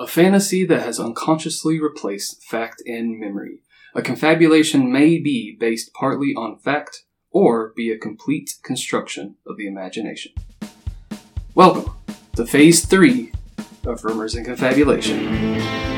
a fantasy that has unconsciously replaced fact and memory. A confabulation may be based partly on fact or be a complete construction of the imagination. Welcome to Phase 3 of Rumors and Confabulation.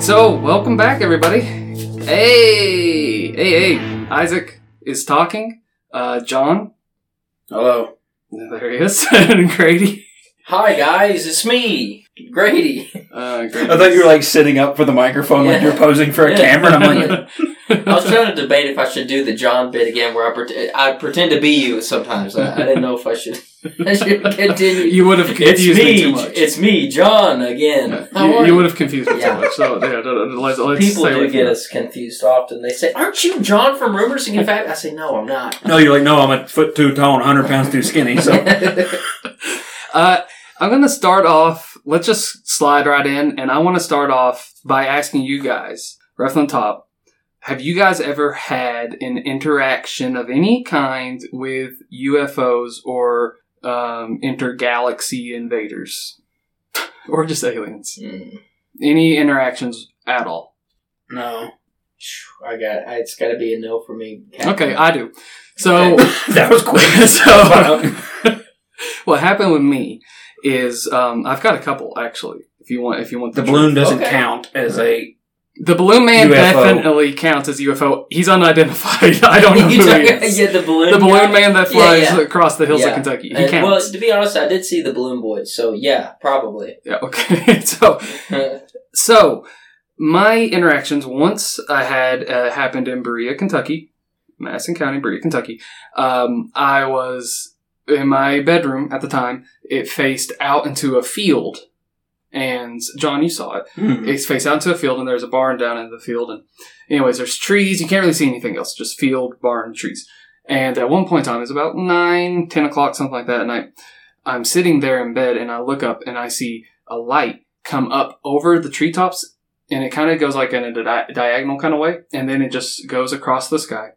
Right, so welcome back, everybody. Hey, hey, hey! Isaac is talking. Uh, John, Hello. there he is, and Grady. Hi guys, it's me, Grady. Uh, I thought you were like sitting up for the microphone like you're posing for a Yeah. camera, and I'm like, I was trying to debate if I should do the John bit again, where I, pret- I pretend to be you sometimes. I, I didn't know if I should. I should continue. you would have it's confused me, too much. It's me, John again. How you, you would have confused me Yeah. too much. So yeah, no, no, no, let's, let's People do get that. us confused often. They say, "Aren't you John from Rumors and Fact?" I say, "No, I'm not." no, you're like, no, I'm a foot too tall and 100 pounds too skinny. So Uh, I'm going to start off. Let's just slide right in, and I want to start off by asking you guys, right from the top. Have you guys ever had an interaction of any kind with UFOs or um, intergalaxy invaders, or just aliens? Hmm. Any interactions at all? no, I got. It's got to be a no for me. Captain. Okay, I do. So. that was quick. so what happened with me is um, I've got a couple actually. If you want, if you want the the, balloon truth. doesn't Okay. count as a. the balloon man UFO. definitely counts as UFO. He's unidentified. I don't know You who he talk- is. yeah, the balloon. The balloon guy? man that flies yeah. across the hills Yeah. of Kentucky. He And, well, to be honest, I did see the balloon boys, so yeah, probably. yeah. Okay. so so my interactions once I had uh, happened in Berea, Kentucky, Madison County, Berea, Kentucky. Um, I was in my bedroom at the time. It faced out into a field, and John, you saw it. Hmm. It's faced out into a field, and there's a barn down in the field. And anyways, there's trees. You can't really see anything else, just field, barn, trees. And at one point in time, it's about nine, ten o'clock, something like that at night. I'm sitting there in bed, and I look up, and I see a light come up over the treetops, and it kind of goes like in a di- diagonal kind of way, and then it just goes across the sky.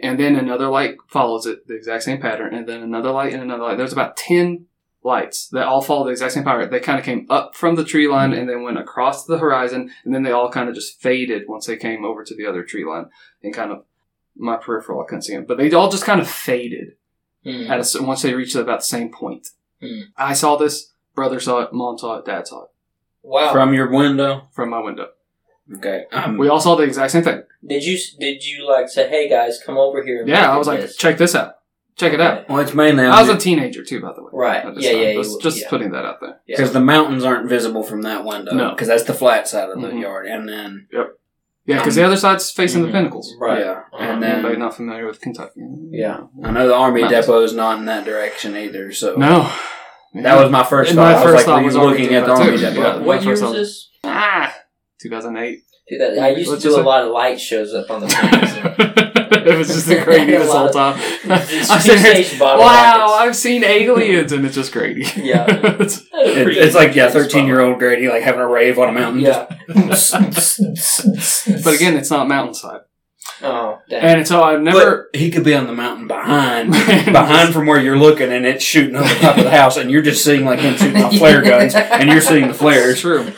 And then another light follows it, the exact same pattern, and then another light and another light. There's about 10 lights that all follow the exact same pattern. They kind of came up from the tree line and then went across the horizon, and then they all kind of just faded once they came over to the other tree line. And kind of my peripheral, I couldn't see them, but they all just kind of faded Hmm. at a, once they reached about the same point. Hmm. I saw this, brother saw it, mom saw it, dad saw it Wow. From your window. from my window. Okay. Um, We all saw the exact same thing. did you did you like say, "Hey guys, come over here"? And Yeah, I at was like, this"? check this out. Check it out. well, it's mainly I was a teenager too, by the way. Right. at this Yeah, time. yeah, Just, you- just yeah. putting that out there. Yeah. because the mountains aren't visible from that window. No. because that's the flat side of the Mhm. yard, and then Yep. Yeah, because the other side's facing Mhm. the pinnacles. Right. yeah, Uh-huh. and Anybody not familiar with Kentucky? Yeah. I know the army Mountains. depot is not in that direction either. So No. that was my first And thought. my I was first like, thought were was Army looking at the Depot, army too. depot? Yeah. What My year first was one. this? ah 2008. Dude, that- I used Let's to do a say- lot of light shows up on the campus. it was just the Grady this whole time. of- I'm Space sitting here, station bottle wow, rockets. I've seen aliens, and it's just Grady. Yeah. It's- It- it's like yeah, thirteen year old Grady like having a rave on a mountain. Yeah. but again, it's not mountainside, oh, damn. and so I've never. But he could be on the mountain behind, behind from where you're looking, and it's shooting over the top of the house, and you're just seeing like him shooting off flare guns, and you're seeing the It's flares. true.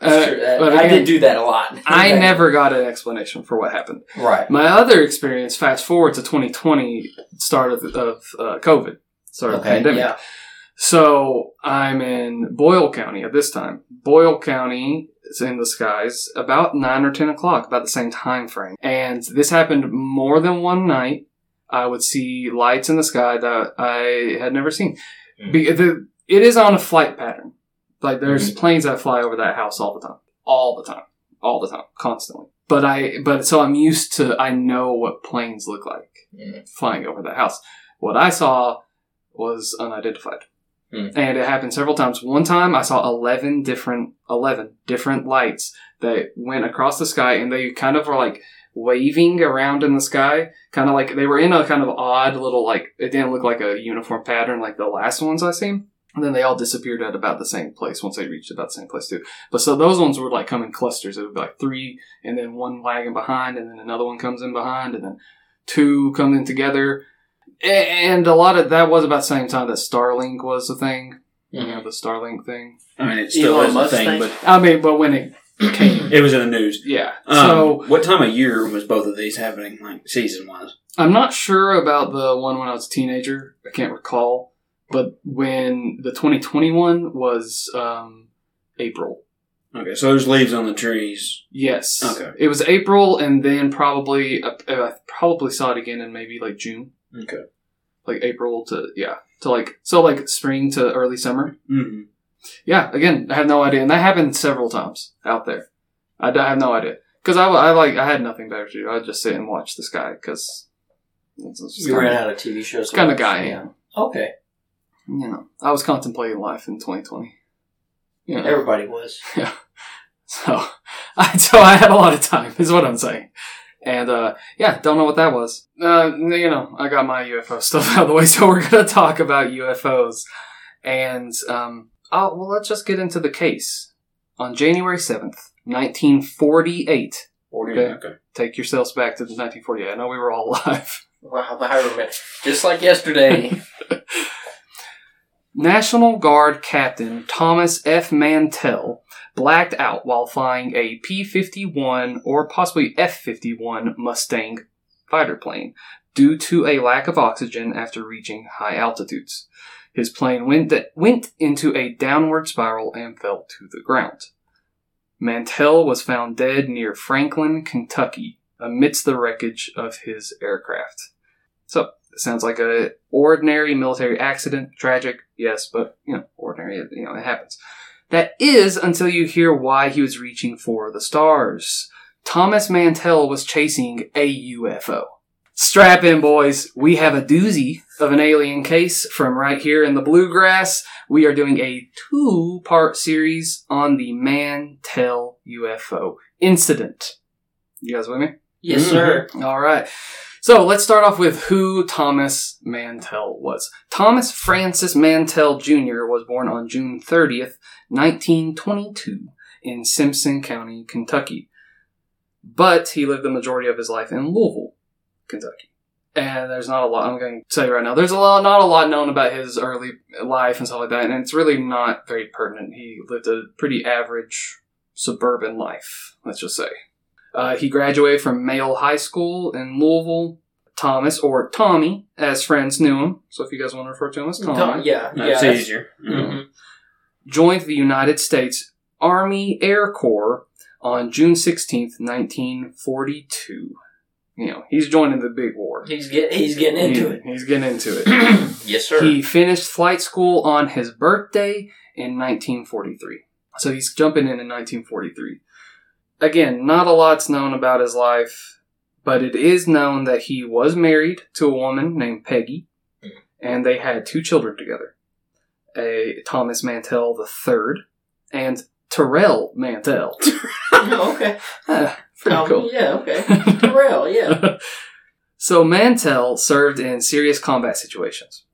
That's Uh, true. Uh, but I did do that a lot. I never got an explanation for what happened. Right. My other experience, fast forward to 2020, start of, of uh, COVID, start of the pandemic. Yeah. So I'm in Boyle County at this time. Boyle County is in the skies about nine or ten o'clock, about the same time frame. And this happened more than one night. I would see lights in the sky that I had never seen. Be- the, it is on a flight pattern. Like there's planes that fly over that house all the time, all the time, all the time, constantly. But I, but so I'm used to. I know what planes look like Mhm. flying over that house. What I saw was unidentified. Hmm. And it happened several times. One time I saw 11 different, 11 different lights that went across the sky and they kind of were like waving around in the sky, kind of like they were in a kind of odd little like it didn't look like a uniform pattern like the last ones I seen. And then they all disappeared at about the same place once they reached about the same place too. But so those ones would like come in clusters. It would be like three, and then one lagging behind, and then another one comes in behind, and then two come in together. And a lot of that was about the same time that Starlink was a thing. You know, the Starlink thing. I mean, it still Elon is a thing, thing? but I mean, but when it came, it was in the news. yeah. Um, so what time of year was both of these happening, like season wise? I'm not sure about the one when I was a teenager. I can't recall. But when the 2021 was um, April. Okay, so there's leaves on the trees. Yes. Okay. It was April, and then probably uh, I probably saw it again in maybe like June, Okay. like April to yeah to like so like spring to early summer. Mm-hmm. Yeah. Again, I have no idea, and that happened several times out there. I have no idea because I, I like I had nothing better to do. I'd just sit and watch the sky because You ran out of TV shows. kind of guy I Yeah. am. Okay. You know, I was contemplating life in 2020. You know. Everybody was. Yeah. So, I, so I had a lot of time, is what I'm saying. And, uh, yeah, don't know what that was. Uh, you know, I got my UFO stuff out of the way, so we're gonna talk about UFOs. And, um, oh, well, let's just get into the case. On January 7th, 1948, Forty. Okay. Okay. take yourselves back to the 1948. I know we were all alive. Wow, I remember. Just like yesterday. National Guard Captain Thomas F. Mantell blacked out while flying a P 51 or possibly F 51 Mustang fighter plane due to a lack of oxygen after reaching high altitudes. His plane went, went into a downward spiral and fell to the ground. Mantell was found dead near Franklin, Kentucky, amidst the wreckage of his aircraft. So, it sounds like a ordinary military accident, tragic, yes, but you know, ordinary, you know, it happens. That is until you hear why he was reaching for the stars. Thomas Mantell was chasing a UFO. Strap in, boys. We have a doozy of an alien case from right here in the bluegrass. We are doing a two part series on the Mantell UFO incident. You guys with me? yes, sir. All right. So let's start off with who Thomas Mantell was. Thomas Francis Mantell Jr. was born on June 30th, 1922, in Simpson County, Kentucky. But he lived the majority of his life in Louisville, Kentucky. And there's not a lot, I'm going to tell you right now, there's a lot, not a lot known about his early life and stuff like that, and it's really not very pertinent. He lived a pretty average suburban life, let's just say. Uh, he graduated from Male High School in Louisville. Thomas, or Tommy, as friends knew him. So if you guys want to refer to him as Tommy, Tom- yeah, yeah. That's that's- easier. mhm. joined the United States Army Air Corps on June 16th, 1942. You know, he's joining the big war. He's get he's getting into He- it. He's getting into it. yes, sir. He finished flight school on his birthday in 1943. So he's jumping in in 1943. Again, not a lot's known about his life, but it is known that he was married to a woman named Peggy, and they had two children together. A Thomas Mantell III and Terrell Mantell. okay. Ah, Pretty Um, cool. Yeah. Okay. Terrell. Yeah. so Mantell served in serious combat situations.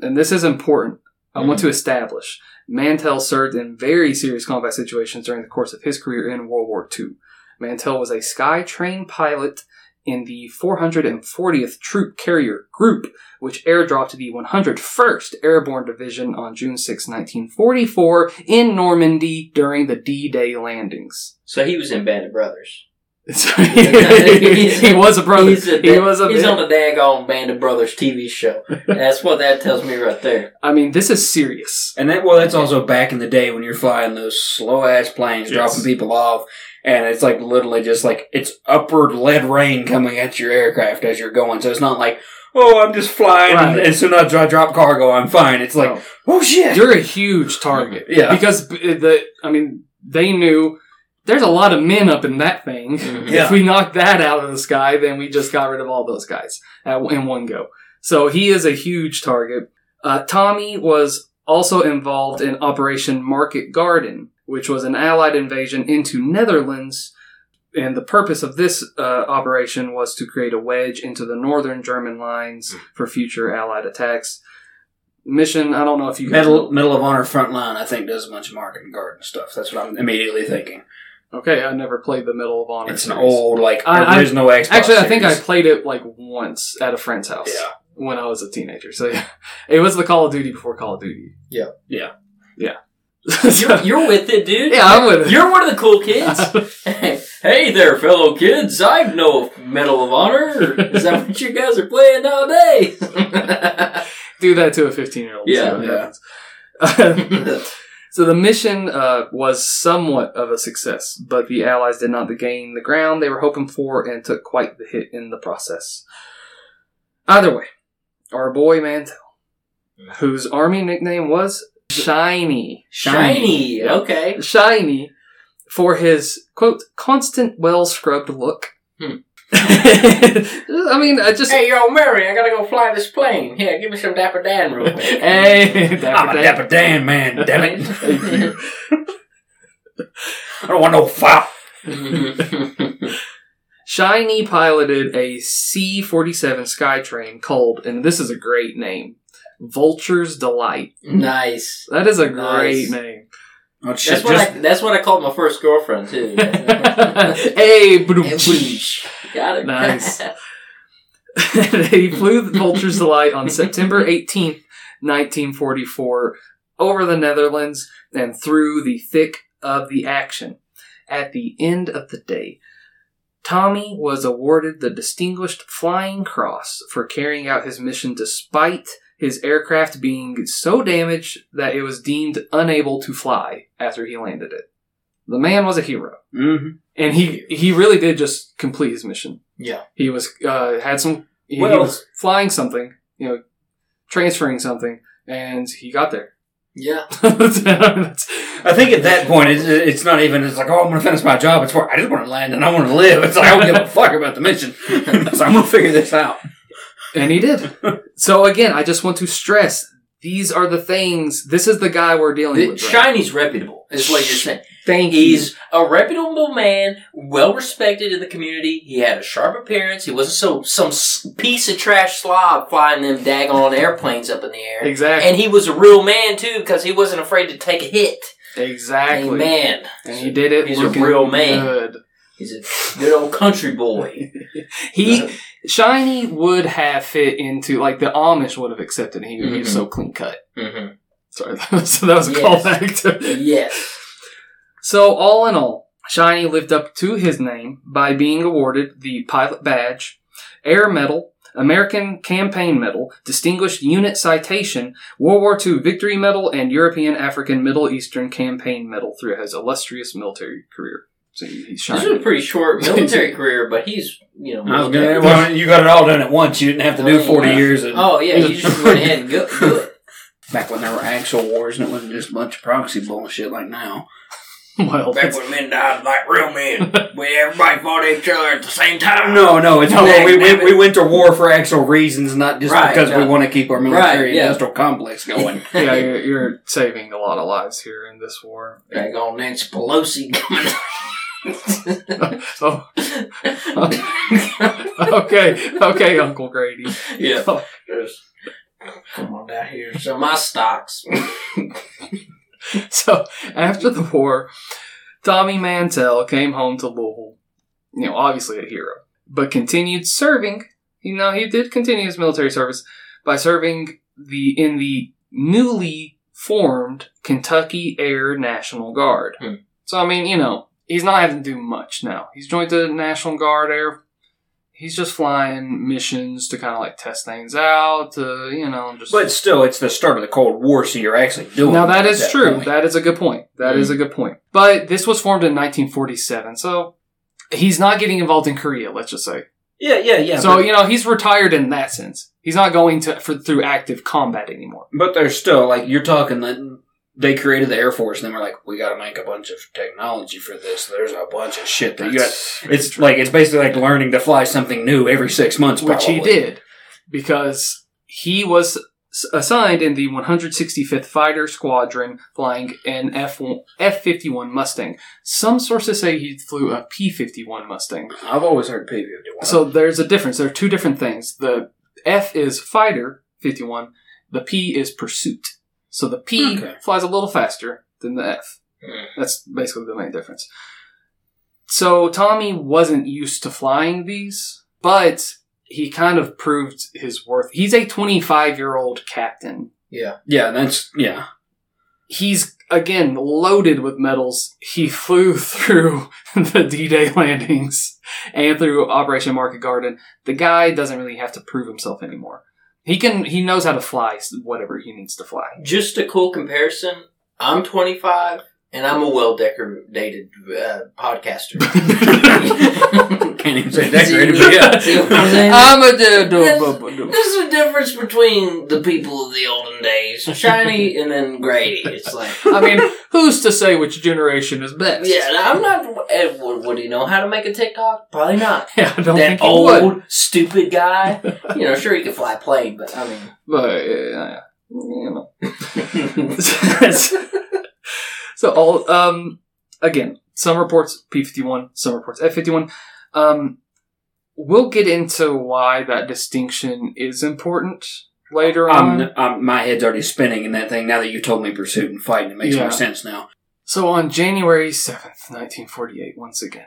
And this is important. I want to establish Mantell served in very serious combat situations during the course of his career in World War II. Mantell was a sky train pilot in the 440th Troop Carrier Group, which airdropped the 101st Airborne Division on June 6, 1944, in Normandy during the D-Day landings. So he was in Band of Brothers. he was a brother. He's, a, he was a he's bit- on the daggone Band of Brothers TV show. That's what that tells me right there. I mean, this is serious. And that well, that's also back in the day when you're flying those slow ass planes, Yes. dropping people off, and it's like literally just like it's upward lead rain coming at your aircraft as you're going. So it's not like oh I'm just flying and, Right. and soon as I drop cargo I'm fine. It's like No. oh shit. You're a huge target. Yeah. Because the, I mean, they knew there's a lot of men up in that thing. Mhm. Yeah. If we knock that out of the sky, then we just got rid of all those guys at, in one go. So he is a huge target. Uh, Tommy was also involved in Operation Market Garden, which was an Allied invasion into Netherlands and the purpose of this uh, operation was to create a wedge into the northern German lines for future Allied attacks. Mission, I don't know if you guys Medal, Medal of Honor front line, I think, does a bunch of Market Garden stuff. That's what I'm immediately thinking. Okay, I never played the Medal of Honor. It's an series. old, like, I- I- original Xbox. Actually, I think I series. played it like once at a friend's house. Yeah. When I was a teenager. So yeah. It was the Call of Duty before Call of Duty. Yeah. Yeah. Yeah. You're, you're with it, dude. yeah, I'm with it. You're one of the cool kids. hey there, fellow kids. I know Medal of Honor. Is that what you guys are playing nowadays? Do that to a 15 year old. Yeah. Yeah. So the mission uh, was somewhat of a success, but the Allies did not gain the ground they were hoping for and took quite the hit in the process. Either way, our boy Mantell, whose army nickname was Shiny. Shiny. Yeah. Okay. Shiny for his quote constant well scrubbed look. Hmm. I mean, I just Hey, yo, Mary, I gotta go fly this plane. Here, give me some Dapper Dan real quick. hey, I'm a Dapper Dan, man, damn it. I don't want no foul. Shiny piloted a C 47 Skytrain called, and this is a great name, Vulture's Delight. nice. That is a Nice. great name. Oh, That's what just- I. That's what I called my first girlfriend too. hey. Got it. Nice. he flew the Vulture's Delight on September 18th, 1944, over the Netherlands and through the thick of the action. At the end of the day, Tommy was awarded the Distinguished Flying Cross for carrying out his mission despite his aircraft being so damaged that it was deemed unable to fly after he landed it. The man was a hero. Mhm. And he, he really did just complete his mission. Yeah. He was uh, had some. He, he was flying something, you know, transferring something, and he got there. Yeah. I think at that point, it's, it's not even, it's like, oh, I'm going to finish my job. It's more, I just want to land and I want to live. It's like, I don't give a fuck about the mission. so I'm going to figure this out. And he did. so again, I just want to stress these are the things. This is the guy we're dealing The, with. right Shiny's reputable, is what you're saying. Thank you. He's a reputable man, well respected in the community. He had a sharp appearance. He wasn't so some piece of trash slob flying them daggone airplanes up in the air. exactly. And he was a real man too, because he wasn't afraid to take a hit. exactly. Amen. And he did it. He's a real man. Good. He's a good old country boy. He Shiny would have fit into like the Amish would have accepted. He, he was Mhm. so clean cut. Mhm. Sorry, so that was a Yes. callback to Yes. So, all in all, Shiny lived up to his name by being awarded the Pilot Badge, Air Medal, American Campaign Medal, Distinguished Unit Citation, World War II Victory Medal, and European African Middle Eastern Campaign Medal through his illustrious military career. So he- he's This was a pretty short military career, but he's, you know, I was gonna, well, you got it all done at once. You didn't have to do 40 Yeah. years. Of, Oh, yeah, you just went ahead and go, do it. Back when there were actual wars and it wasn't just a bunch of proxy bullshit like now. well, Back when men died like real men, where everybody fought each other at the same time. No, no, it's No, more, we, damn we, we went to war for actual reasons, not just Right, because we want to keep our military Right, yeah. industrial complex going. yeah, you're, you're saving a lot of lives here in this war. Dang on Nancy Pelosi coming. Oh, okay, okay, Uncle Grady. yeah. Come on down here. So my stocks. So after the war, Tommy Mantell came home to Louisville. You know, obviously a hero, but continued serving. You know, he did continue his military service by serving the in the newly formed Kentucky Air National Guard. Hmm. So I mean, you know, he's not having to do much now. He's joined the National Guard Air. He's just flying missions to kind of like test things out. To you know, just But still, it's the start of the Cold War, so you're actually doing now that is at true. point. That is a good point. That is a good point. But this was formed in 1947, so he's not getting involved in Korea. Let's just say. Yeah, yeah, yeah. so you know he's retired in that sense. He's not going to for, through active combat anymore. but there's still, like, you're talking that they created the Air Force, and then we're like, we got to make a bunch of technology for this. There's a bunch of shit that you got. It's like it's basically like learning to fly something new every six months, which he did because he was assigned in the 165th Fighter Squadron, flying an F F 51 Mustang. Some sources say he flew a P 51 Mustang. I've always heard P fifty one. So there's a difference. There are two different things. The F is fighter 51. The P is pursuit. So the P Okay. flies a little faster than the F. Hmm. That's basically the main difference. So Tommy wasn't used to flying these, but he kind of proved his worth. He's a 25 year old captain. Yeah. yeah, that's yeah. He's again loaded with medals. He flew through the D-Day landings and through Operation Market Garden. The guy doesn't really have to prove himself anymore. He can. He knows how to fly whatever he needs to fly. Just a cool comparison. I'm 25 and I'm a well decorated uh, podcaster. Can't even say decorated, but yeah. See what I'm saying? I'm a dude. There's a difference between the people of the olden days, Shiny and then Grady. It's like, I mean, who's to say which generation is best? yeah, I'm not. eh, Would, would he know how to make a TikTok? Probably not. Yeah, I don't that think he old, would. stupid guy. You know, sure he could fly a plane, but I mean, But uh, you know. So all um again, some reports P fifty one, some reports F fifty one. Um, we'll get into why that distinction is important later on. I'm, I'm, my head's already spinning in that thing now that you told me pursuit and fighting. It makes Yeah. more sense now. So on January 7th, 1948, once again,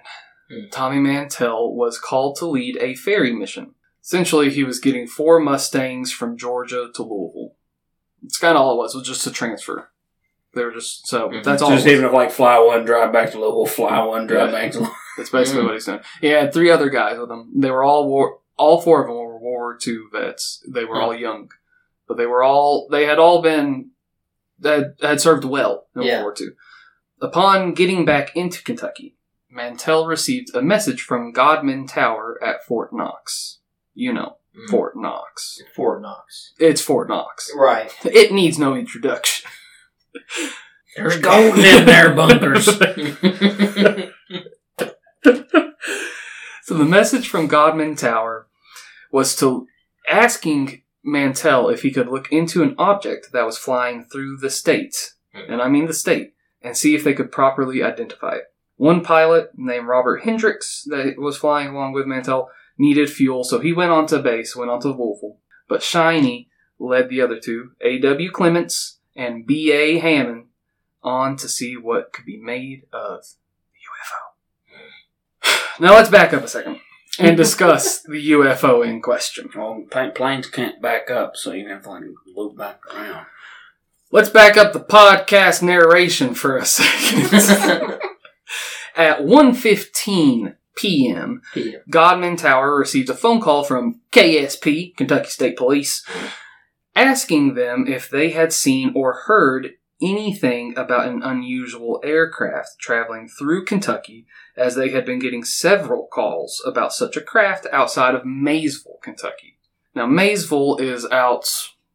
Hmm. Tommy Mantell was called to lead a ferry mission. Essentially, he was getting four Mustangs from Georgia to Louisville. It's kind of all it was, was just a transfer. They were just, so Mhm. that's all. Just even if like fly one, drive back to Louisville, fly one, drive Yeah. back to Louisville. That's basically Mm. what he's doing. He had three other guys with him. They were all war, all four of them were World War II vets. They were Hmm. all young, but they were all, they had all been, that had served well in Yeah. World War II. Upon getting back into Kentucky, Mantell received a message from Godman Tower at Fort Knox. You know, Mm. Fort Knox. Fort Knox. It's Fort Knox. Right. It needs no introduction. There's gold in there, bunkers. So the message from Godman Tower was to asking Mantell if he could look into an object that was flying through the state, hmm. and I mean the state, and see if they could properly identify it. One pilot named Robert Hendricks that was flying along with Mantell needed fuel, so he went on to base, went on to Louisville. But Shiny led the other two, A.W. Clements and B.A. Hammond, on to see what could be made of the UFO. Now let's back up a second and discuss the UFO in question. well, planes can't back up, so you have to like loop back around. Let's back up the podcast narration for a second. At 1.15 p.m., Yeah. Godman Tower received a phone call from KSP, Kentucky State Police, asking them if they had seen or heard anything about an unusual aircraft traveling through Kentucky, as they had been getting several calls about such a craft outside of Maysville, Kentucky. Now, Maysville is out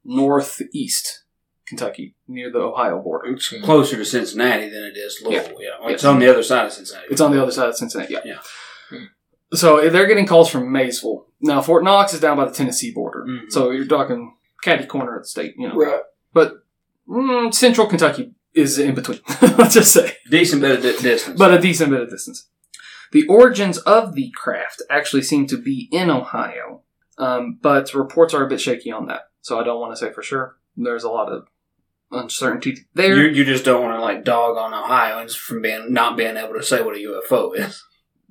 northeast Kentucky, near the Ohio border. It's closer to Cincinnati than it is Louisville. Yeah, Well, it's Yes. on the other side of Cincinnati. It's on the other side of Cincinnati. Yeah. Yeah. So they're getting calls from Maysville. Now Fort Knox is down by the Tennessee border, Mhm. so you're talking catty corner of the state, you know. Right. But mm, central Kentucky is in between. Let's just say, Decent bit of di- distance. but a decent bit of distance. The origins of the craft actually seem to be in Ohio, um, but reports are a bit shaky on that. So I don't want to say for sure. There's a lot of uncertainty there. you, you just don't want to like dog on Ohioans from being not being able to say what a UFO is.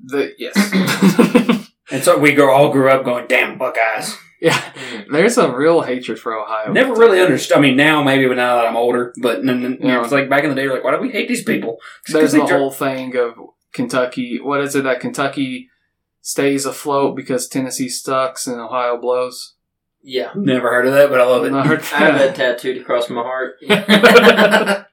the yes. And so we all grew up going, "Damn Buckeyes." Yeah, mm. there's a real hatred for Ohio. Never really understood. I mean, now maybe but now that I'm older, but n- n- Yeah. it's like back in the day, you're like, why do we hate these people? It's 'cause There's they the dr- whole thing of Kentucky. What is it that Kentucky stays afloat because Tennessee sucks and Ohio blows? Yeah. Never heard of that, but I love it. Not I have that tattooed across my heart.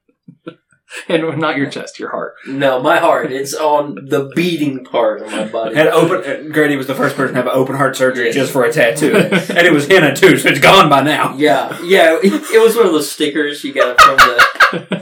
and not your chest, your heart. no, my heart. It's on the beating part of my body. Had open. uh, Grady was the first person to have open heart surgery Yeah. just for a tattoo, and it was henna too, so it's gone by now. Yeah, yeah. It, it was one of those stickers you got from the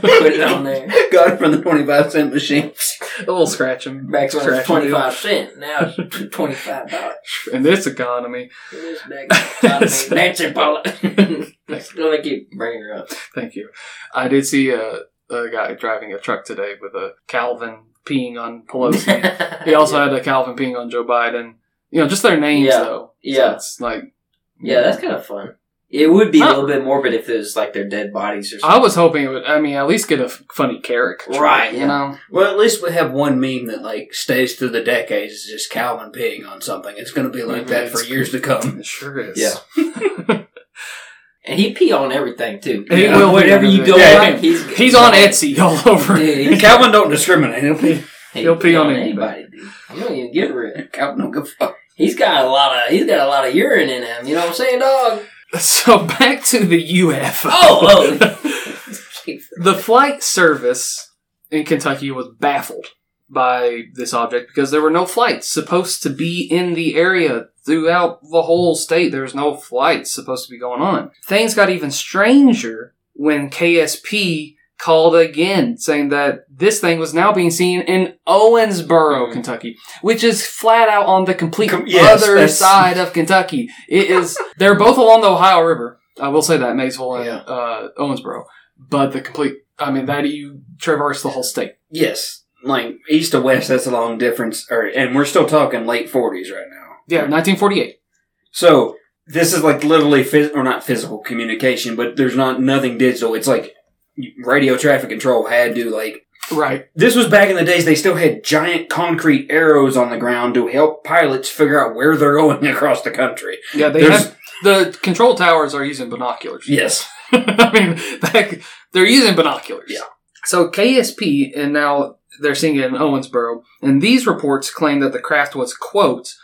put it on there. Got it from the twenty-five cent machine. a little scratching. Back when it was scratching twenty deal. five cent. Now it's twenty five dollars. In this economy. This Nancy Pelosi. gonna keep bringing her up. Thank you. I did see a, a guy driving a truck today with a Calvin peeing on Pelosi. he also had a Calvin peeing on Joe Biden. You know, just their names Yeah. though. So Yeah. it's like yeah, that's kind of fun. It would be a little bit morbid if it was like their dead bodies or something. I was hoping it would. I mean, at least get a f- funny caricature, Right, You yeah. know, Well, at least we have one meme that like stays through the decades. It's just Calvin peeing on something. It's going to be like mm-hmm. that for It's- years to come. it sure is. Yeah. And he pee on everything too. He Yeah. will whatever you don't everything. like. He's He's on Etsy all over. Dude, Calvin don't discriminate. He'll pee. He'll pee on anybody. Dude. I'm not even give a rip. Calvin don't give a fuck. He's got a lot of he's got a lot of urine in him. You know what I'm saying, dog? So back to the UFO. Oh, oh. the flight service in Kentucky was baffled by this object because there were no flights supposed to be in the area throughout the whole state. There was no flights supposed to be going on. Things got even stranger when KSP called again saying that this thing was now being seen in Owensboro, Mhm. Kentucky, which is flat out on the complete Com- yes, other that's- side of Kentucky. It is, they're both along the Ohio River. I will say that, Maysville and Yeah. uh, Owensboro but the complete I mean that you traverse the whole state. Yes, like east to west, that's a long difference. Or, and we're still talking late forties right now. Yeah, 1948. So this is like literally, phys- or not physical communication, but there's not nothing digital. It's like radio traffic control had to like. Right. This was back in the days. They still had giant concrete arrows on the ground to help pilots figure out where they're going across the country. Yeah, they There's- have the control towers are using binoculars. Yes. I mean, that, they're using binoculars. Yeah. So KSP, and now they're seeing it in Owensboro, and these reports claim that the craft was, quote,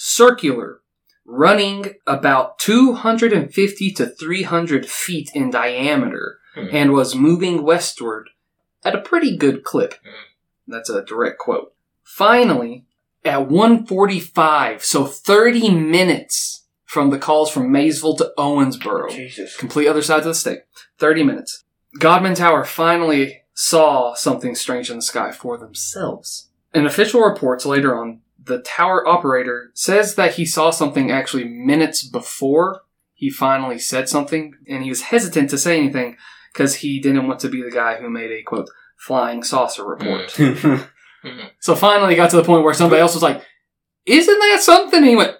circular, running about 250 to 300 feet in diameter, Hmm. and was moving westward at a pretty good clip. Hmm. That's a direct quote. Finally, at 145, so 30 minutes from the calls from Maysville to Owensboro, Jesus. complete other sides of the state. 30 minutes. Godman Tower finally saw something strange in the sky for themselves. In official reports later on, the tower operator says that he saw something actually minutes before he finally said something, and he was hesitant to say anything because he didn't want to be the guy who made a quote flying saucer report. Mm-hmm. So finally, he got to the point where somebody else was like, "Isn't that something?" And he went,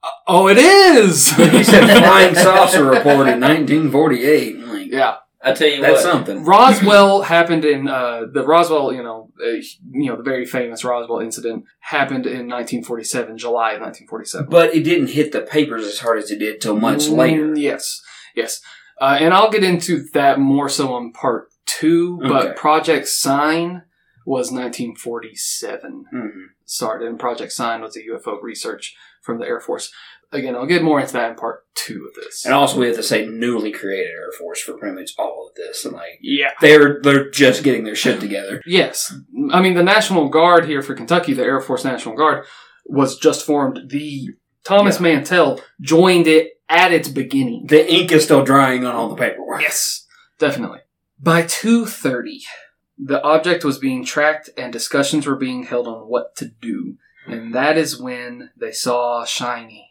uh, "Oh, it is." he said flying saucer report in 1948. Like, yeah. I tell you that's what. something. Roswell happened in uh, the Roswell, you know, uh, you know, the very famous Roswell incident happened in 1947, July of 1947. But it didn't hit the papers as hard as it did till much Mm, later. Yes, yes, uh, and I'll get into that more so on part two. But Okay. Project Sign was 1947 Mhm. started, and Project Sign was a UFO research from the Air Force. Again, I'll get more into that in part two of this. And also, we have to say newly created Air Force for pretty much all of this. And like, yeah. they're they're just getting their shit together. Yes. I mean, the National Guard here for Kentucky, the Air Force National Guard, was just formed. The Thomas Mantell joined it at its beginning. The ink is still drying on all the paperwork. Yes, definitely. By 2.30, the object was being tracked and discussions were being held on what to do. And that is when they saw Shiny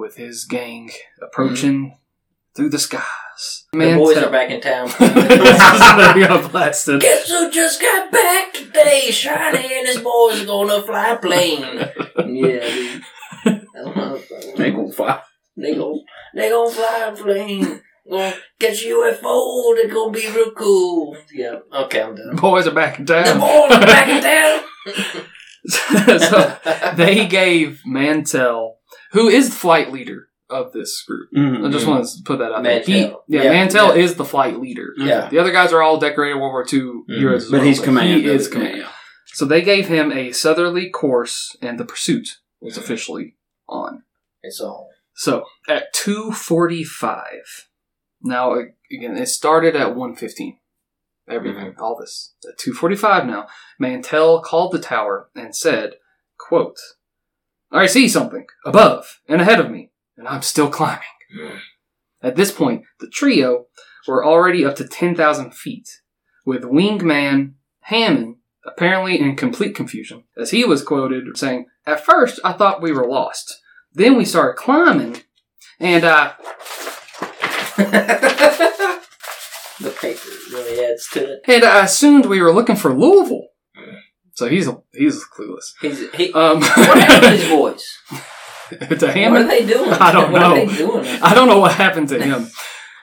with his gang mm-hmm. approaching through the skies. The boys are back in town. they got blasted. Guess who just got back today? Shiny and his boys are gonna fly a plane. Yeah, dude. That's what I'm. They gonna fly. They gon' they gon' fly a plane. Gonna catch a UFO. They're gonna be real cool. Yeah. Okay, I'm done. Boys are back in town. The boys are back in town. so they gave Mantell, who is the flight leader of this group. Mhm. I just want to put that out there. He, yeah, Yeah, Mantell yeah. is the flight leader. Yeah. The other guys are all decorated World War II heroes, But well, he's command. He is command. yeah. So they gave him a southerly course, and the pursuit was officially on. It's all. So at two forty-five. Now again, it started at one fifteen. Everything, all this at two forty-five. Now Mantell called the tower and said, "quote I see something above and ahead of me, and I'm still climbing." At this point, the trio were already up to ten thousand feet, with wingman Hammond apparently in complete confusion, as he was quoted saying, "At first, I thought we were lost." Then we started climbing, and uh, the paper really adds to it. And I assumed we were looking for Louisville. So he's he's clueless. He's, he, Um, what happened to his boys? to What are they doing? I don't what know. Are they doing? I don't know what happened to him.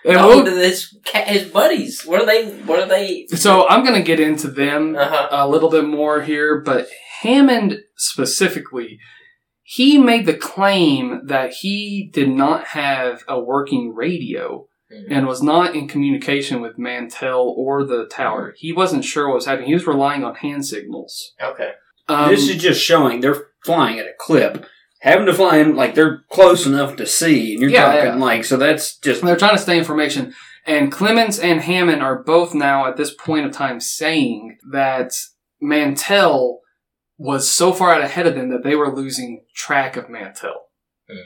And oh, we'll- to his his buddies. What are they? What are they? so I'm going to get into them Uh huh. a little bit more here, but Hammond specifically, he made the claim that he did not have a working radio and was not in communication with Mantell or the tower. He wasn't sure what was happening. He was relying on hand signals. Okay. Um, this is just showing they're flying at a clip. Having to fly in, like, they're close enough to see. And you're Yeah, talking, yeah. like, so that's just. they're trying to stay information. And Clements and Hammond are both now at this point of time saying that Mantell was so far out ahead of them that they were losing track of Mantell. Hmm.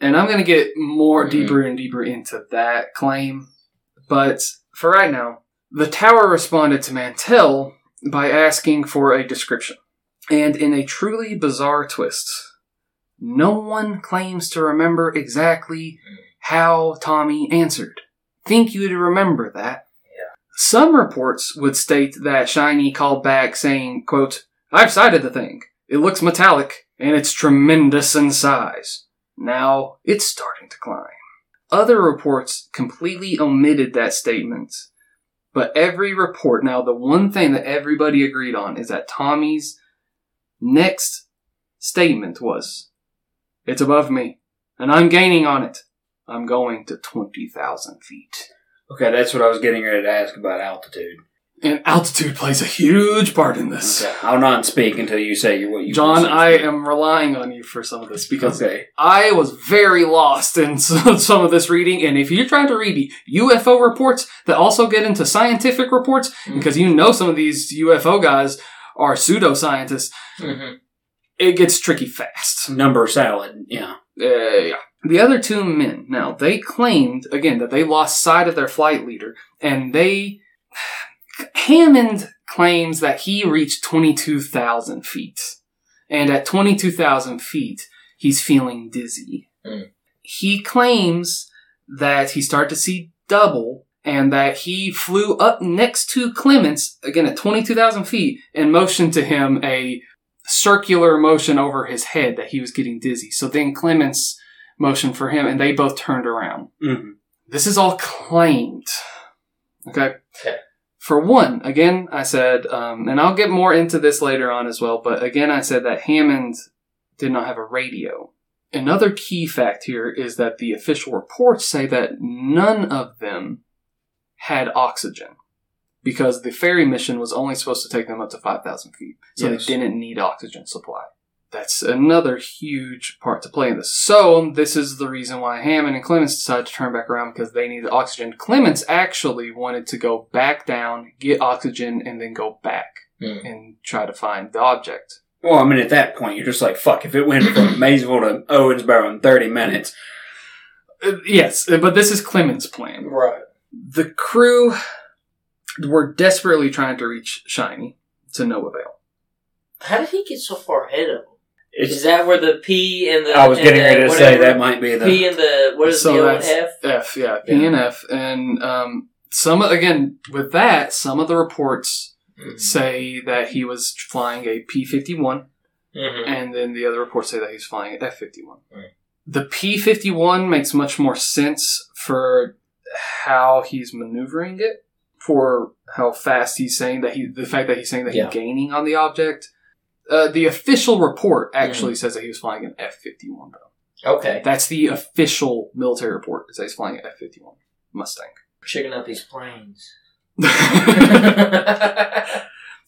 And I'm going to get more Mhm. deeper and deeper into that claim. But for right now, the tower responded to Mantell by asking for a description. And in a truly bizarre twist, no one claims to remember exactly how Tommy answered. Think you'd remember that? Yeah. Some reports would state that Shiny called back saying, quote, I've sighted the thing. It looks metallic, and it's tremendous in size. Now it's starting to climb. Other reports completely omitted that statement, but every report, now the one thing that everybody agreed on is that Tommy's next statement was, It's above me, and I'm gaining on it. I'm going to 20,000 feet. Okay, that's what I was getting ready to ask about altitude. And altitude plays a huge part in this. Okay, I'll not speak until you say you- what you John, want to I am relying on you for some of this because Okay. I was very lost in some of this reading. And if you're trying to read UFO reports that also get into scientific reports, Mm. because you know some of these UFO guys are pseudoscientists, Mm-hmm. it gets tricky fast. Number salad, yeah. Uh, yeah. The other two men, now, they claimed, again, that they lost sight of their flight leader, and they. Hammond claims that he reached 22,000 feet. And at 22,000 feet, he's feeling dizzy. Mm. He claims that he started to see double and that he flew up next to Clements, again at 22,000 feet, and motioned to him a circular motion over his head that he was getting dizzy. So then Clements motioned for him and they both turned around. hmm This is all claimed. Okay? Okay. For one, again, I said, um, and I'll get more into this later on as well, but again, I said that Hammond did not have a radio. Another key fact here is that the official reports say that none of them had oxygen because the ferry mission was only supposed to take them up to 5,000 feet. So Yes. they didn't need oxygen supply. That's another huge part to play in this. So this is the reason why Hammond and Clements decided to turn back around because they needed oxygen. Clements actually wanted to go back down, get oxygen, and then go back Hmm. and try to find the object. Well, I mean, at that point, you're just like, fuck, if it went from Maysville to Owensboro in 30 minutes, Uh, yes, uh, but this is Clements' plan. Right. The crew were desperately trying to reach Shiny to no avail. How did he get so far ahead of him? It's. Is that where the P and the I was getting ready to say that might be the. P and the what is So the old that's- F? F, yeah, P Yeah. and F, and um, some of- again with that, some of the reports say that he was flying a P fifty one, Mm-hmm. and then the other reports say that he's flying an F fifty one. The P fifty one makes much more sense for how he's maneuvering it, for how fast he's saying that he, the fact that he's saying that Yeah. he's gaining on the object. Uh, the official report actually Mm. says that he was flying an F fifty one though. Okay. That's the official military report. It says he's flying an F fifty one Mustang. Checking out these planes.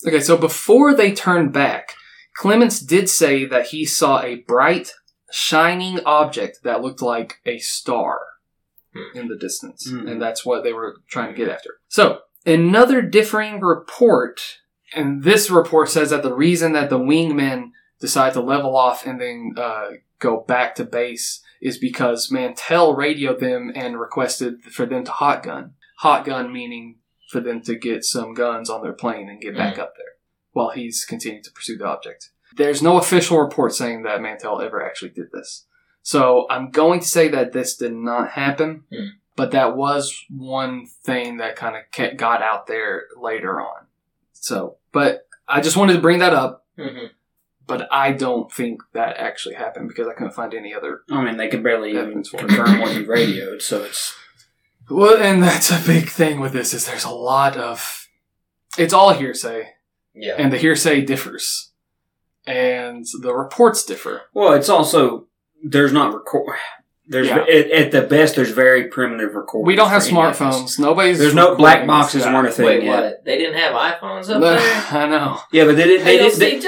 Okay, so before they turned back, Clements did say that he saw a bright, shining object that looked like a star Hmm. in the distance. Hmm. And that's what they were trying to get after. So, another differing report, and this report says that the reason that the wingmen decide to level off and then uh, go back to base is because Mantell radioed them and requested for them to hot gun. Hot gun meaning for them to get some guns on their plane and get back up there while he's continuing to pursue the object. There's no official report saying that Mantell ever actually did this. So I'm going to say that this did not happen, Hmm. but that was one thing that kind of got out there later on. So, but I just wanted to bring that up. hmm But I don't think that actually happened because I couldn't find any other. I mean, they could barely even Evidence for it. confirm what he radioed, so it's. Well, and that's a big thing with this is there's a lot of. It's all hearsay, Yeah. and the hearsay differs, and the reports differ. Well, it's also. There's not record. There's Yeah. at, at the best. There's very primitive recording. We don't have smartphones. Nobody's. There's no black boxes this weren't a thing Wait, yet. what? They didn't have iPhones up No, there? I know. Yeah, but they didn't. They, Hey, didn't they,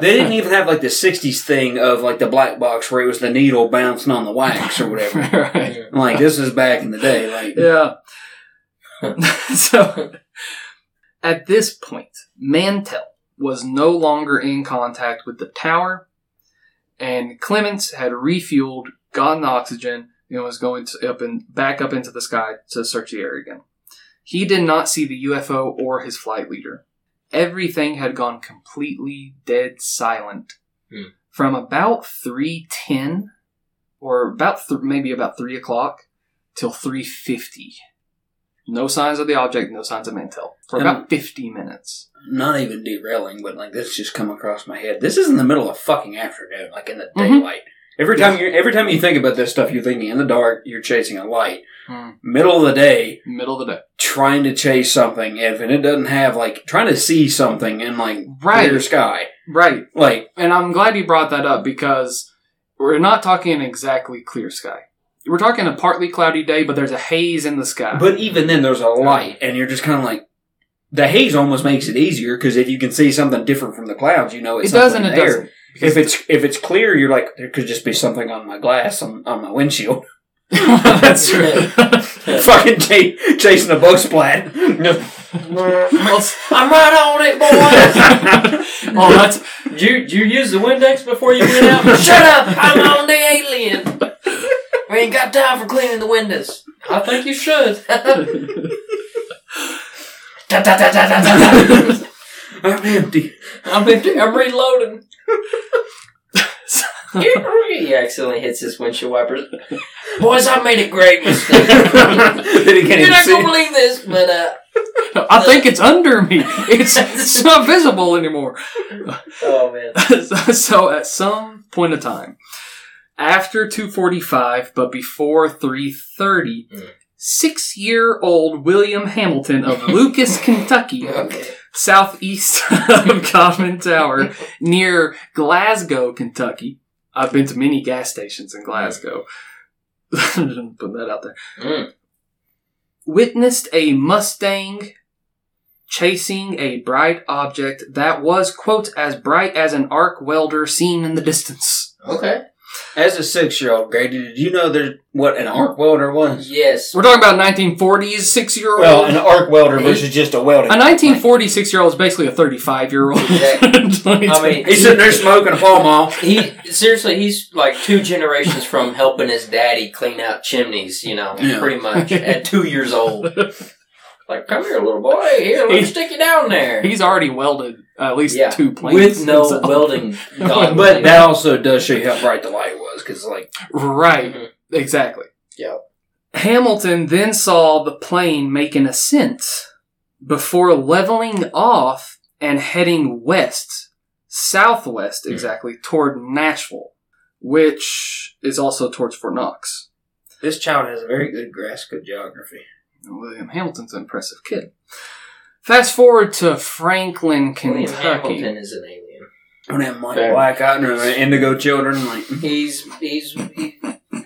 they didn't even have like the '60s thing of like the black box where it was the needle bouncing on the wax or whatever. right. like this is back in the day. Like Yeah. so, at this point, Mantell was no longer in contact with the tower, and Clements had refueled, gotten the oxygen, and was going to up and back up into the sky to search the area again. He did not see the UFO or his flight leader. Everything had gone completely dead silent Hmm. from about three ten, or about th- maybe about three o'clock till three fifty. No signs of the object, no signs of Mantell for And- about fifty minutes. not even derailing, but like this just come across my head. This is in the middle of fucking afternoon, like in the Mhm. daylight. Every time you every time you think about this stuff, you're thinking in the dark, you're chasing a light. Hmm. Middle of the day, Middle of the day. trying to chase something, if and it doesn't have like trying to see something in like Right. clear sky, Right. like And I'm glad you brought that up because we're not talking an exactly clear sky. We're talking a partly cloudy day, but there's a haze in the sky. But even then, there's a light, and you're just kind of like, the haze almost makes it easier because if you can see something different from the clouds, you know it's it does and something it there. doesn't. If it's if it's clear, you're like there could just be something on my glass on, on my windshield. That's true. Fucking ch- chasing a bug splat. I'm right on it, boys. oh, that's you, you use the Windex before you went out? Shut up! I'm on the alien. We ain't got time for cleaning the windows. I think you should. Da, da, da. I'm empty. I'm, in- I'm reloading. He accidentally hits his windshield wipers. Boys, I made a great mistake. then he can't You're not gonna believe this, but uh, I think it's under me. It's it's not visible anymore. oh man, so at some point in time, after 245, but before 330, Mm. six-year-old William Hamilton of Lucas, Kentucky, okay. Southeast of Godman Tower, near Glasgow, Kentucky. I've been to many gas stations in Glasgow. Putting that out there. Mm. Witnessed a Mustang chasing a bright object that was, quote, as bright as an arc welder seen in the distance. Okay. As a six-year-old, Grady, did you know there's what an arc welder was? Yes. We're talking about 1940s six year old. Well, an arc welder versus just a welding. a 1946 year old is basically a 35 year old. Exactly. I mean, He's sitting there smoking a Pall Mall. he seriously, he's like two generations from helping his daddy clean out chimneys. You know, Yeah. pretty much at two years old. Like, come here, little boy. Here, let me He's- stick you down there. he's already welded at least Yeah, two planes. with no himself. welding. goggles. But that also does show you how bright the light was, because like Right. Mhm. Exactly. Yeah. Hamilton then saw the plane make an ascent before leveling off and heading west, southwest Hmm. exactly, toward Nashville, which is also towards Fort Knox. this child has a very good grasp of geography. William Hamilton's an impressive kid. Fast forward to Franklin, Kentucky. William Kentucky. Hamilton is an alien. When them like Fair. black eyed and indigo children, like He's he's he,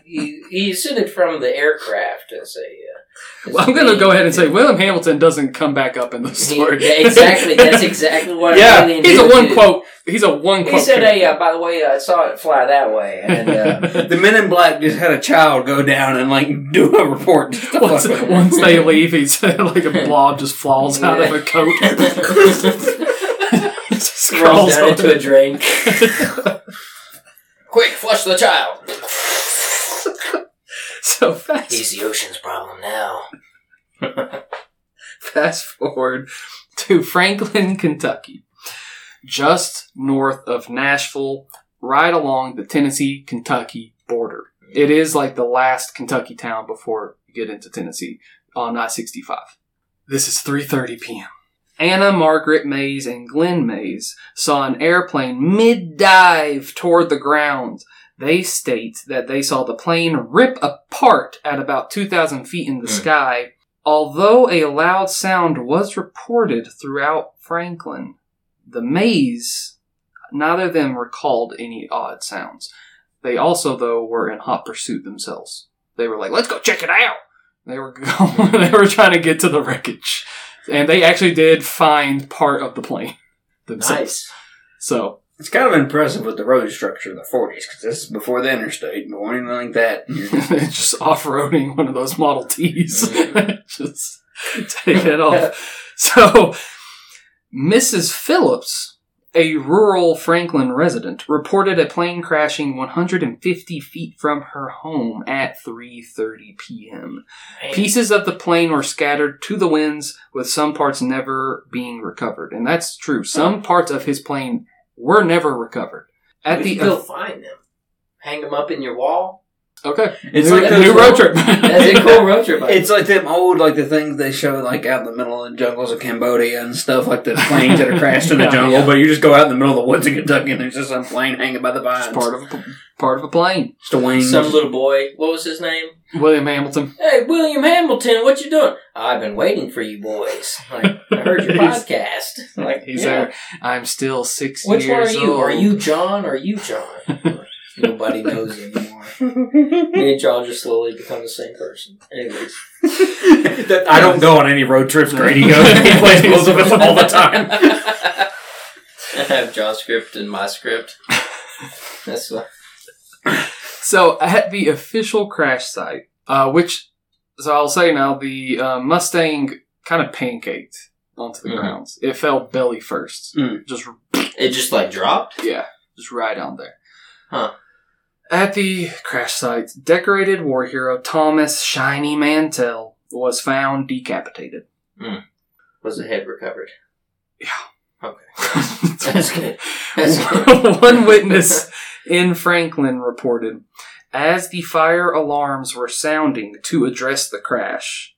he, he ascended from the aircraft as a. Uh, as Well, I'm going to go ahead and say William Hamilton doesn't come back up in the He- story. yeah, exactly. That's exactly what. Yeah, an alien He's a one do. quote. He's a one. He said, character. "Hey, uh, by the way, I saw it fly that way." And uh, the Men in Black just had a child go down and like do a report. Once, fuck with him. once they leave, he's like a blob just falls out of a coat. just rolls crawls down into over. a drain. Quick, flush the child. So fast, He's the ocean's problem now. fast forward to Franklin, Kentucky, just north of Nashville, right along the Tennessee Kentucky border. It is like the last Kentucky town before you get into Tennessee on I-65. This is 3:30 p.m. Anna Margaret Mays and Glenn Mays saw an airplane mid-dive toward the ground. They state that they saw the plane rip apart at about 2,000 feet in the Hmm. sky. Although a loud sound was reported throughout Franklin, the Mays, neither of them recalled any odd sounds. They also, though, were in hot pursuit themselves. They were like, "Let's go check it out." They were going, mm-hmm. they were trying to get to the wreckage, and they actually did find part of the plane themselves. Nice. So It's kind of impressive with the road structure of the 40s because this is before the interstate. But anything like that, you're just- just off roading one of those Model Ts, mm-hmm. just take it off. So, Mrs. Phillips, a rural Franklin resident, reported a plane crashing 150 feet from her home at 3:30 p.m. Pieces of the plane were scattered to the winds, with some parts never being recovered, and that's true. Some parts of his plane were never recovered. At We the should go find them. Hang them up in your wall. Okay, It's new, like new road old- trip. That's a cool road trip. It's like them old, like the things they show, like out in the middle of the jungles of Cambodia and stuff, like the planes that are crashed in the jungle. yeah. But you just go out in the middle of the woods of Kentucky and there's just some plane hanging by the vines. It's part of a, part of a plane. just a wing. Some little boy. What was his name? William Hamilton. Hey, William Hamilton, what you doing? I've been waiting for you boys. Like, I heard your podcast. Like, He's yeah. there. I'm still six Which one are years you? old. Are you John? Or are you John? Nobody knows anymore. Me and John just slowly become the same person. Anyways. That- I don't go on any road trips. Grady goes. he plays both of us all the time. I have John's script and my script. That's what. So at the official crash site, uh, which so I'll say now, the uh, Mustang kind of pancaked onto the Mhm. grounds. It fell belly first, Mm. just It just like dropped? yeah, just right on there. Huh. At the crash site, decorated war hero Thomas Shiny Mantell was found decapitated. Hmm. Was the head recovered? Yeah. Okay. That's good. That's good. One witness in Franklin reported as the fire alarms were sounding to address the crash,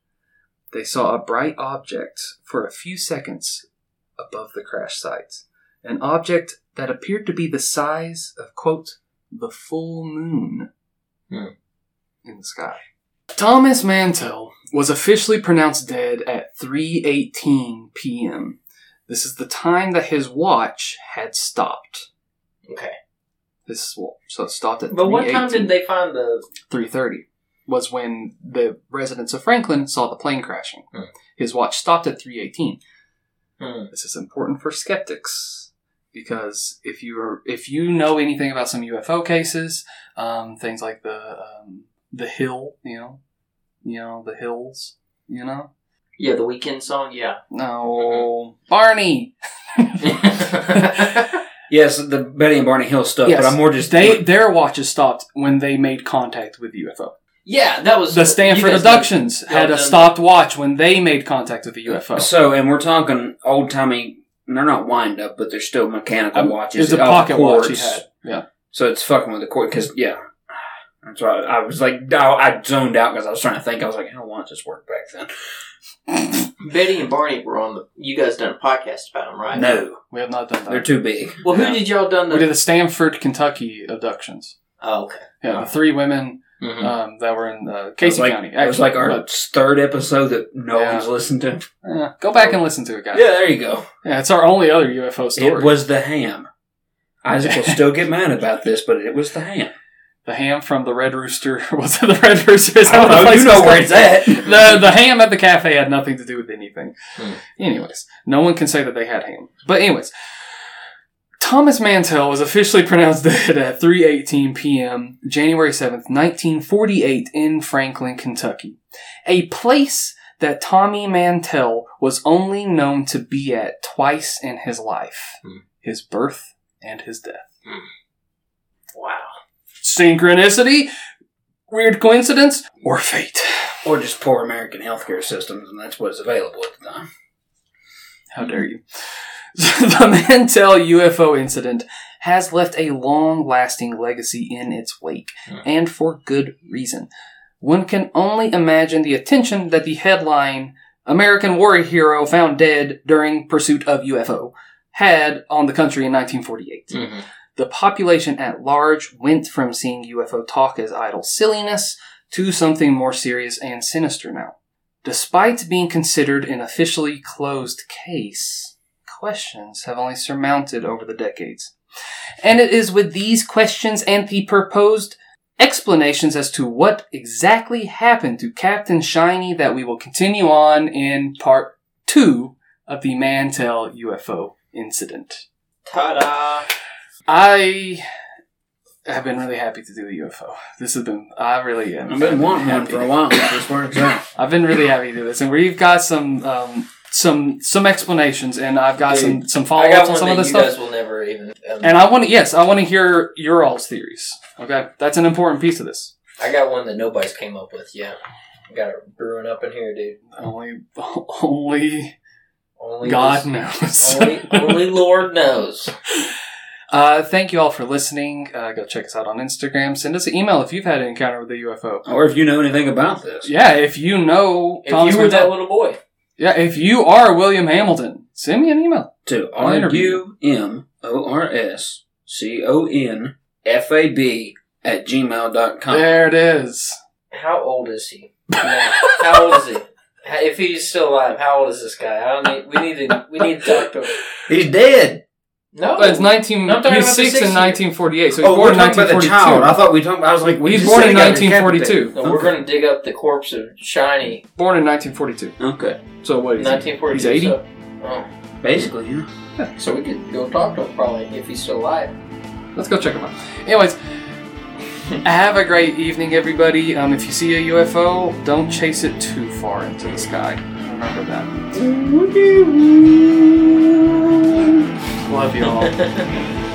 they saw a bright object for a few seconds above the crash site. An object that appeared to be the size of, quote, the full moon Hmm. in the sky. Thomas Mantell was officially pronounced dead at 3:18 p.m. This is the time that his watch had stopped. Okay. This well, so it stopped at But what time did they find the. 3:30 was when the residents of Franklin saw the plane crashing. Hmm. His watch stopped at 3:18. Hmm. This is important for skeptics because if you are if you know anything about some UFO cases, um, things like the um, the hill, you know, you know the hills, you know, Yeah, the Weeknd song? Yeah. no Barney. Yes, the Betty and Barney Hill stuff, Yes. but I'm more just They their watches stopped when they made contact with the UFO. yeah, that was. The Stanford you Abductions had a stopped watch when they made contact with the UFO. So, and we're talking old timey. They're not wind up, but they're still mechanical Um, watches. It was a off pocket watch he had. Yeah. So it's fucking with the cord because yeah, that's right. I was like, I, I zoned out because I was trying to think. I was like, how long does this work back then? Betty and Barney were on the. You guys done a podcast about them, right? No, We have not done that. they're too big. Well, who Yeah. did y'all done The- we did the? the Stanford, Kentucky abductions. Oh, okay. Yeah, the three women Mhm. um, that were in uh, Casey like, County. It was like our but, third episode that no Yeah. one's listened to. eh, go back and listen to it, guys. Yeah, there you go. Yeah, it's our only other UFO story. It was the ham. Isaac will still get mad about this, but it was the ham. the ham from the Red Rooster. Was it the Red Rooster? Is I that don't the know. You know where it's at. the the ham at the cafe had nothing to do with anything. Hmm. Anyways, no one can say that they had ham. But anyways, Thomas Mantell was officially pronounced dead at 3:18 p.m. January 7th, 1948 in Franklin, Kentucky. A place that Tommy Mantell was only known to be at twice in his life. Hmm. His birth and his death. Wow. Synchronicity? Weird coincidence? Or fate? Or just poor American healthcare systems, and that's what's available at the time. How dare you? the Mantell UFO incident has left a long lasting legacy in its wake, Hmm. and for good reason. one can only imagine the attention that the headline American War hero found dead during pursuit of UFO had on the country in 1948. Mm-hmm. The population at large went from seeing UFO talk as idle silliness to something more serious and sinister now. Despite being considered an officially closed case, questions have only surmounted over the decades. And it is with these questions and the proposed explanations as to what exactly happened to Captain Shiny that we will continue on in part two of the Mantell UFO incident. Ta-da! I have been really happy to do a UFO. This has been, I really am. I've been wanting one for a while. This works out. I've been really happy to do this, and we've got some um, some some explanations, and I've got some some follow ups on some that of this you stuff. guys will never even. Um, And I want to, yes, I want to hear your all's theories. Okay, that's an important piece of this. I got one that nobody's came up with yet. I got it brewing up in here, dude. Only, only Only God this- knows. Only, only Lord knows. uh, thank you all for listening. Uh, go check us out on Instagram. Send us an email if you've had an encounter with a UFO. Or if you know anything about this. Yeah, if you know If Thomas you were that little boy, yeah, if you are William Hamilton, send me an email. To I'll R interview U M O R S C O N F A B at gmail.com. There it is. how old is he? now? How old is he? If he's still alive, how old is this guy? I don't need. We need to. We need to talk to him. He's dead. No, But it's 19. I'm He's about the six in 1948. So he's oh, born we're in talking about the 1942. child. I thought we talking. I was like, He's born in 1942. decapitated. No, we're going to dig up the corpse of Shiny. Born in 1942. Okay, So what is he? 1942. He's 80? So, oh, basically, yeah. so we could go talk to him probably if he's still alive. Let's go check him out. Anyways, have a great evening, everybody. Um, if you see a UFO, don't chase it too far into the sky. Remember that. Love you all.